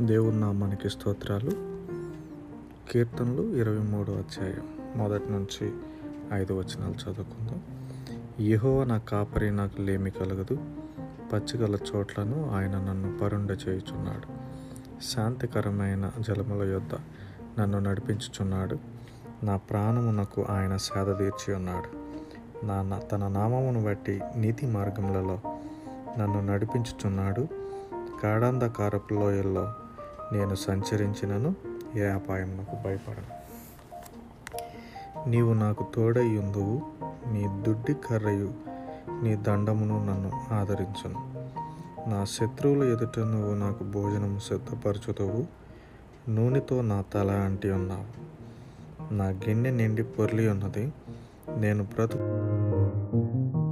దేవుని నామానికి స్తోత్రాలు. కీర్తనలు ఇరవై మూడు అధ్యాయం మొదటి నుంచి ఐదు వచనాలు చదువుకుందాం. యెహోవా నా కాపరి నాకు లేమి కలగదు పచ్చిగల చోట్లను ఆయన నన్ను పరుండ చేయుచున్నాడు. శాంతికరమైన జలముల యొద్ద నన్ను నడిపించుచున్నాడు. నా ప్రాణమునకు ఆయన సేద తీర్చి ఉన్నాడు. నా తన నామమును బట్టి నీతి మార్గములలో నన్ను నడిపించుచున్నాడు. కాడంధకారపు లోయల్లో నేను సంచరించినను ఏ అపాయమునకు భయపడను. నీవు నాకు తోడై ఉందువు నీ దుడ్డి కర్రయు నీ దండమును నన్ను ఆదరించును. నా శత్రువుల ఎదుట నువ్వు నాకు భోజనము సిద్ధపరచుతావు నూనెతో నా తల అంటి ఉన్నావు. నా గిన్నె నిండి పొర్లి ఉన్నది నేను బ్రతుకు